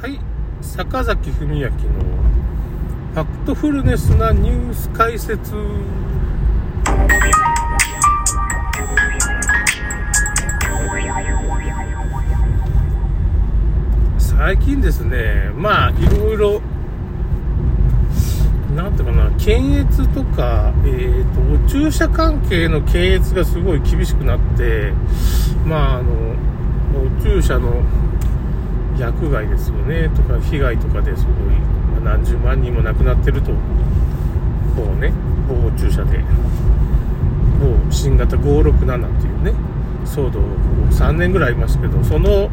はい。坂崎文明のファクトフルネスなニュース解説。最近ですねまあいろいろなんていうかな検閲とか、えーと、と注射関係の検閲がすごい厳しくなってまああのお注射の薬害ですよねとか被害とかですごい何十万人も亡くなってるとこうね防注射で。某新型567っていうね騒動3年ぐらいありますけどその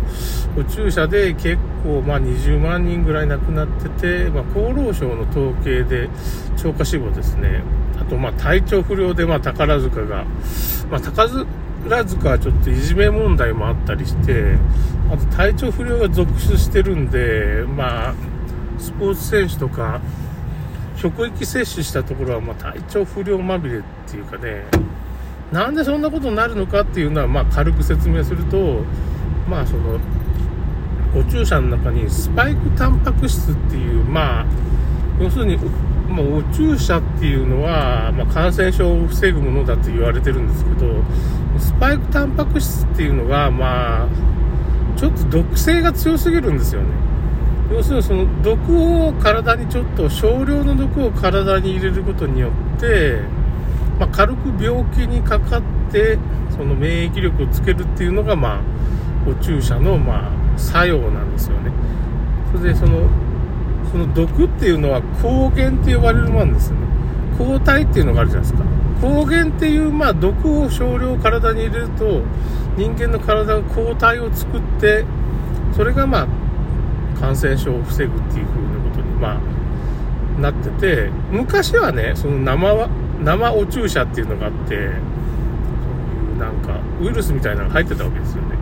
宇宙車で結構、まあ、20万人ぐらい亡くなってて、まあ、厚労省の統計で超過死亡ですね。あとまあ体調不良でま宝塚が、まあ、宝塚はちょっといじめ問題もあったりしてあと体調不良が続出してるんでまあスポーツ選手とか職域接種したところはま体調不良まみれっていうかねなんでそんなことになるのかっていうのは、まあ、軽く説明すると、まあ、その、お注射の中にスパイクタンパク質っていう、まあ、要するに、まあ、お注射っていうのは、まあ、感染症を防ぐものだと言われてるんですけど、スパイクタンパク質っていうのが、まあ、ちょっと毒性が強すぎるんですよね。要するにその毒を体にちょっと少量の毒を体に入れることによって、まあ、軽く病気にかかってその免疫力をつけるっていうのが、まあ、お注射の、まあ、作用なんですよね。それでそのその毒っていうのは抗原って呼ばれるものなんですよね。抗体っていうのがあるじゃないですか。抗原っていう、まあ、毒を少量体に入れると人間の体が抗体を作ってそれがまあ感染症を防ぐっていう風なことに、まあ、なってて昔はねその生生お注射っていうのがあってそういうなんかウイルスみたいなのが入ってたわけですよね。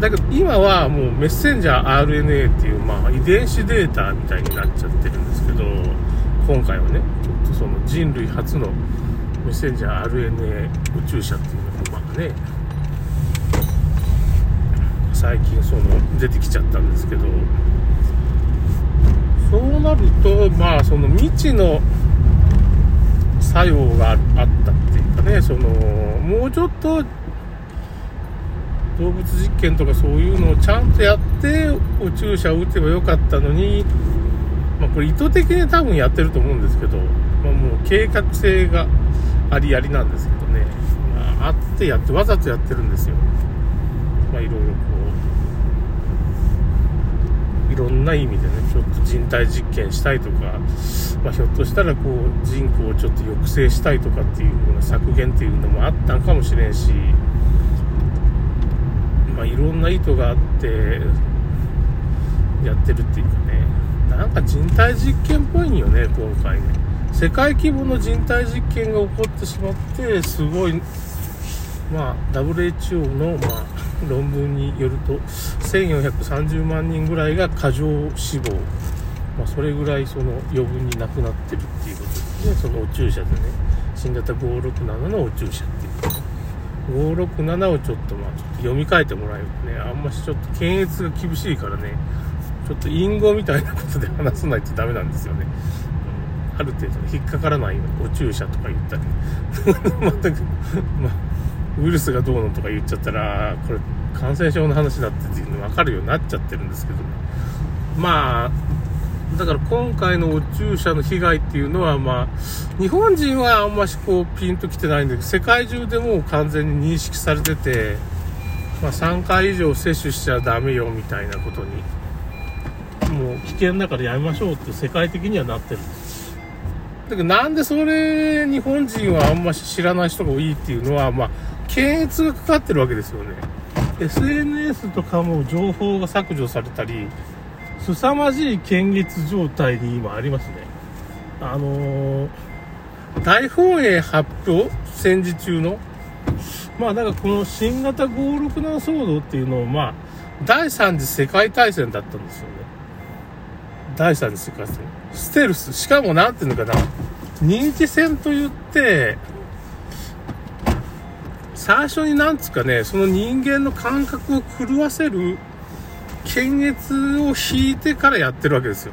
だけど今はもうメッセンジャー RNA っていうまあ遺伝子データみたいになっちゃってるんですけど今回はねちょっとその人類初のメッセンジャー RNA お注射っていうのがね最近その出てきちゃったんですけどそうなるとまあその未知の作用があったっていうかねそのもうちょっと動物実験とかそういうのをちゃんとやってお注射を打てばよかったのに、まあ、これ意図的に多分やってると思うんですけど、まあ、もう計画性がありありなんですけどね、まあ、あってやってわざとやってるんですよ。まあ、いろいろこういろんな意味でねちょっと人体実験したいとか、まあ、ひょっとしたらこう人口をちょっと抑制したいとかっていう風な削減っていうのもあったんかもしれんし、まあ、いろんな意図があってやってるっていうかね。なんか人体実験っぽいんよね今回ね。世界規模の人体実験が起こってしまってすごいまあ WHO のまあ論文によると1430万人ぐらいが過剰死亡、まあ、それぐらいその余分になくなってるっていうことですね。そのお注射でね。新型567のお注射っていう。567をちょっとまあちょっと読み替えてもらえるとね。あんましちょっと検閲が厳しいからね。ちょっと隠語みたいなことで話さないとダメなんですよね、ある程度引っかからないようなお注射とか言ったり 全くまあウイルスがどうのとか言っちゃったら、これ感染症の話だっていうの分かるようになっちゃってるんですけど、まあ、だから今回のお注射の被害っていうのは、まあ、日本人はあんましこうピンときてないんだけど、世界中でもう完全に認識されてて、まあ、3回以上接種しちゃダメよみたいなことに、もう危険だからやめましょうって世界的にはなってるんです。だけどなんでそれ日本人はあんま知らない人が多いっていうのは、まあ、検閲がかかってるわけですよね。SNS とかも情報が削除されたり、凄まじい検閲状態に今ありますね。あのー、大本営発表戦時中の、まあなんかこの新型567騒動っていうのを、まあ、第3次世界大戦だったんですよね。第3次世界大戦。ステルス。しかもなんていうのかな。認知戦と言って、最初になんつかね、その人間の感覚を狂わせる検閲を引いてからやってるわけですよ。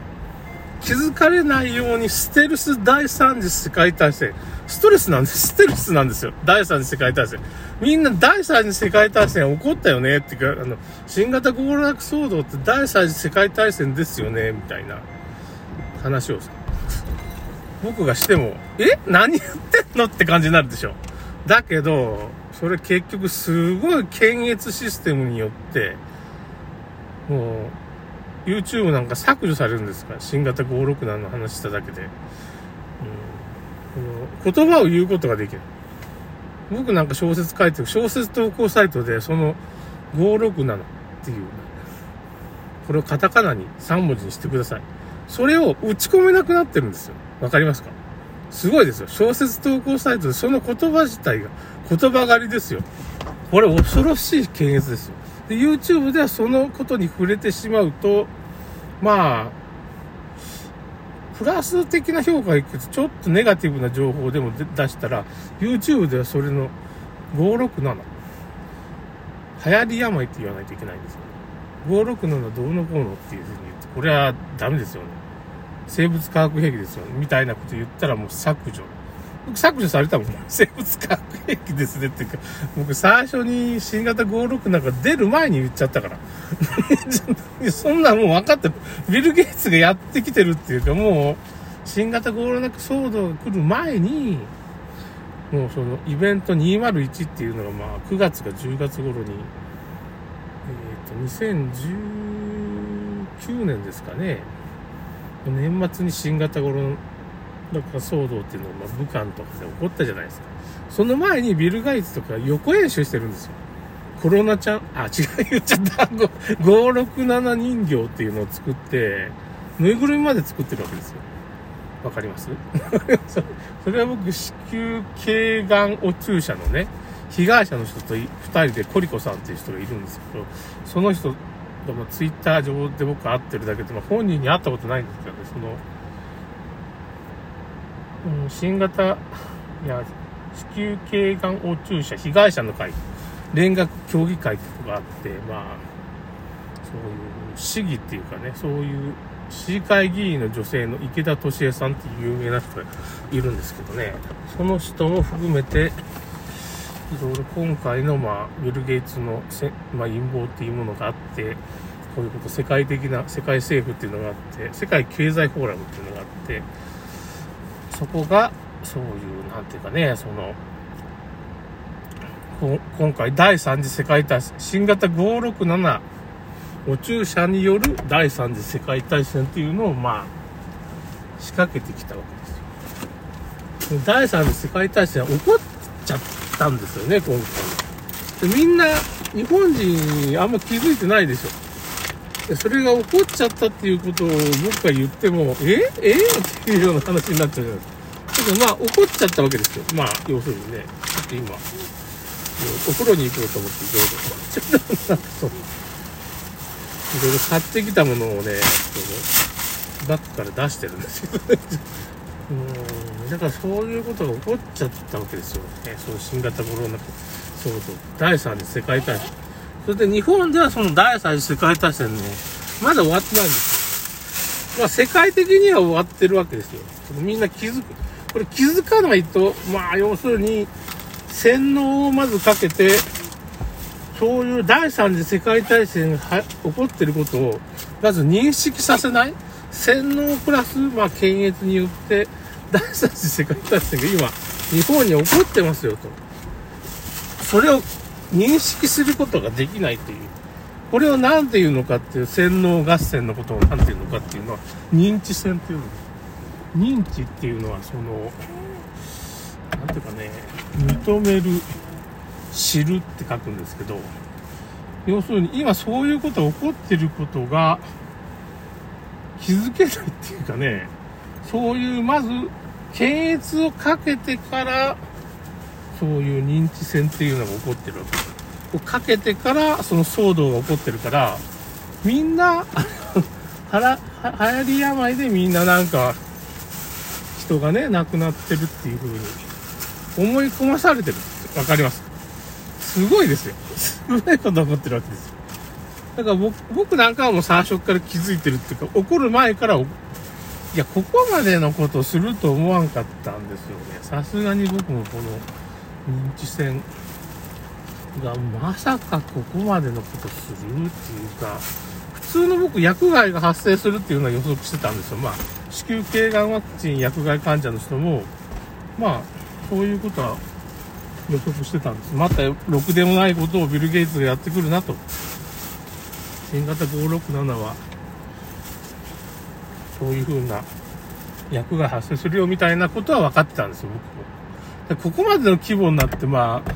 気づかれないようにステルス第三次世界大戦。ストレスなんです。ステルスなんですよ。第三次世界大戦。みんな第三次世界大戦起こったよねっていうか、あの、新型コロナ騒動って第三次世界大戦ですよねみたいな話をさ、僕がしても、え？何言ってんのって感じになるでしょ。だけど、それ結局すごい検閲システムによって、もう、YouTube なんか削除されるんですか？ら、新型567の話しただけで。うん、言葉を言うことができない。僕なんか小説書いてる、小説投稿サイトで、その567っていう、これをカタカナに3文字にしてください。それを打ち込めなくなってるんですよ。わかりますか？すごいですよ。小説投稿サイトでその言葉自体が言葉狩りですよ。これ恐ろしい検閲ですよ。で、YouTube ではそのことに触れてしまうと、まあ、プラス的な評価がいくと、ちょっとネガティブな情報でも出したら、YouTube ではそれの567、流行り病って言わないといけないんですよ。567どうのこうのっていうふうに言って、これはダメですよね。生物化学兵器ですよ、みたいなこと言ったらもう削除。僕削除されたもん。生物化学兵器ですねっていうか、僕最初に新型56なんか出る前に言っちゃったから。そんなもう分かって。ビル・ゲイツがやってきてるっていうか、もう、新型56騒動が来る前に、もうそのイベント201っていうのがまあ9月か10月頃に、えっ、ー、と、2019年ですかね。年末に新型コロナ騒動っていうのが、まあ、武漢とかで起こったじゃないですか。その前にビル・ガイツとか横演習してるんですよ。コロナちゃん、あ、違う言っちゃった。567人形っていうのを作って、ぬいぐるみまで作ってるわけですよ。わかります？それは僕、子宮頸がんお注射のね、被害者の人と2人でコリコさんっていう人がいるんですけど、その人でもツイッター上で僕会ってるだけで、まあ、本人に会ったことないんですけどね、その、うん、新型、いや、子宮頸がんお注射被害者の会、連学協議会っていうのがあって、まあ、そういう市議っていうかね、そういう市議会議員の女性の池田敏恵さんっていう有名な人がいるんですけどね、その人も含めて、いろいろ今回の、まあ、ビル・ゲイツのせ、まあ、陰謀っていうものがあって、こういうこと、世界的な、世界政府っていうのがあって、世界経済フォーラムっていうのがあって、そこが、そういう、なんていうかね、その、今回第3次世界大戦、新型567お注射による第3次世界大戦っていうのを、まあ、仕掛けてきたわけですよ。第3次世界大戦起こっちゃったんですよね、今回。でみんな、日本人あんま気づいてないでしょ。それが起こっちゃったっていうことを僕が言っても、え？え？っていうような話になっちゃうじゃないですか。けどまあ、起こっちゃったわけですよ。まあ、要するにね、ちょっと今、お風呂に行こうと思って、ちょうど、ちょっと。いろいろ買ってきたものをね、バッグから出してるんですよ。うだからそういうことが起こっちゃったわけですよね。その新型コロナ騒動、第3次世界大戦。それで日本ではその第3次世界大戦ね、まだ終わってないんですよ。まあ世界的には終わってるわけですよ。みんな気づく。これ気づかないと、まあ要するに、洗脳をまずかけて、そういう第3次世界大戦が起こってることを、まず認識させない洗脳プラス、まあ、検閲によって、第三次世界大戦が今、日本に起こってますよと。それを認識することができないっていう。これを何て言うのかっていう、洗脳合戦のことを何て言うのかっていうのは、認知戦っていうの。認知っていうのは、その、何ていうかね、認める、知るって書くんですけど、要するに今そういうこと起こってることが気づけないっていうかね、そういうまず検閲をかけてから、そういう認知戦っていうのが起こってるわけです。かけてから、その騒動が起こってるから、みんな、はら、流行り病でみんななんか、人がね、亡くなってるっていう風に思い込まされてるわかります？すごいですよ。すごいこと起こってるわけですよ。だから僕僕なんかはもう最初から気づいてるっていうか、怒る前から、いや、ここまでのことすると思わんかったんですよね。さすがに僕もこの認知戦がまさかここまでのことするっていうか、普通の僕、薬害が発生するっていうのは予測してたんですよ。まあ、子宮頸がんワクチン薬害患者の人も、まあ、そういうことは予測してたんです。また、ろくでもないことをビル・ゲイツがやってくるなと。新型567は、そういう風な役が発生するよみたいなことは分かってたんですよ、僕も。でここまでの規模になって、まあ、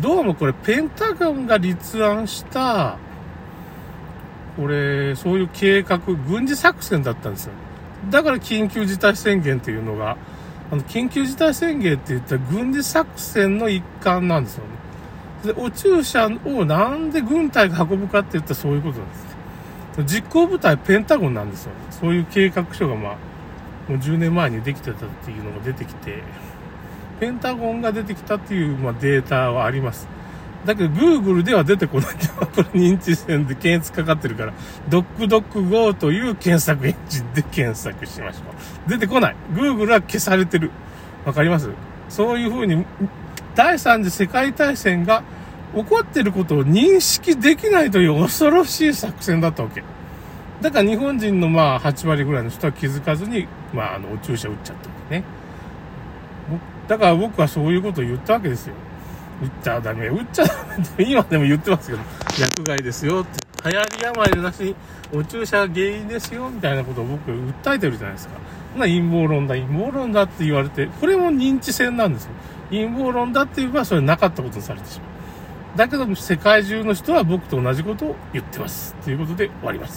どうもこれ、ペンタゴンが立案した、これ、そういう計画、軍事作戦だったんですよ。だから緊急事態宣言っていうのが、あの、緊急事態宣言って言ったら軍事作戦の一環なんですよね。で、お注射をなんで軍隊が運ぶかって言ったらそういうことなんです。実行部隊ペンタゴンなんですよ。そういう計画書がまあ、もう10年前にできてたっていうのが出てきて、ペンタゴンが出てきたっていう、まあ、データはあります。だけど、Google では出てこない。これ認知戦で検閲かかってるから、ドックドック GO という検索エンジンで検索しましょう。出てこない。Google は消されてる。わかります？そういう風に、第三次世界大戦が起こってることを認識できないという恐ろしい作戦だったわけ。だから日本人のまあ8割ぐらいの人は気づかずに、まああの、お注射打っちゃったわけね。だから僕はそういうことを言ったわけですよ。打っちゃダメ、打っちゃダメって今でも言ってますけど、薬害ですよって、流行り病でなしにお注射が原因ですよみたいなことを僕訴えてるじゃないですか。な陰謀論だ、陰謀論だって言われて、これも認知戦なんですよ。陰謀論だって言えばそれなかったことにされてしまう。だけど世界中の人は僕と同じことを言ってます。ということで終わります。